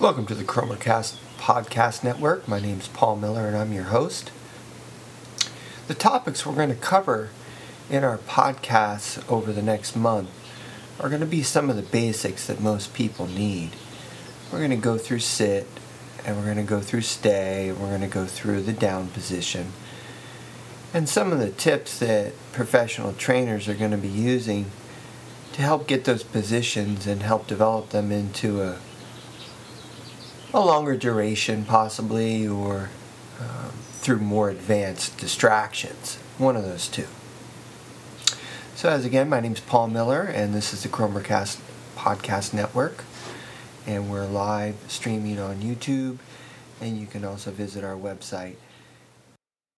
Welcome to the Chromercast Podcast Network. My name is Paul Miller and I'm your host. The topics we're going to cover in our podcasts over the next month are going to be some of the basics that most people need. We're going to go through sit and we're going to go through stay we're going to go through the down position and some of the tips that professional trainers are going to be using to help get those positions and help develop them into a a longer duration possibly or um, through more advanced distractions. One of those two. So as again my name is paul miller and this is the chromercast podcast network. And we're live streaming on youtube. And you can also visit our website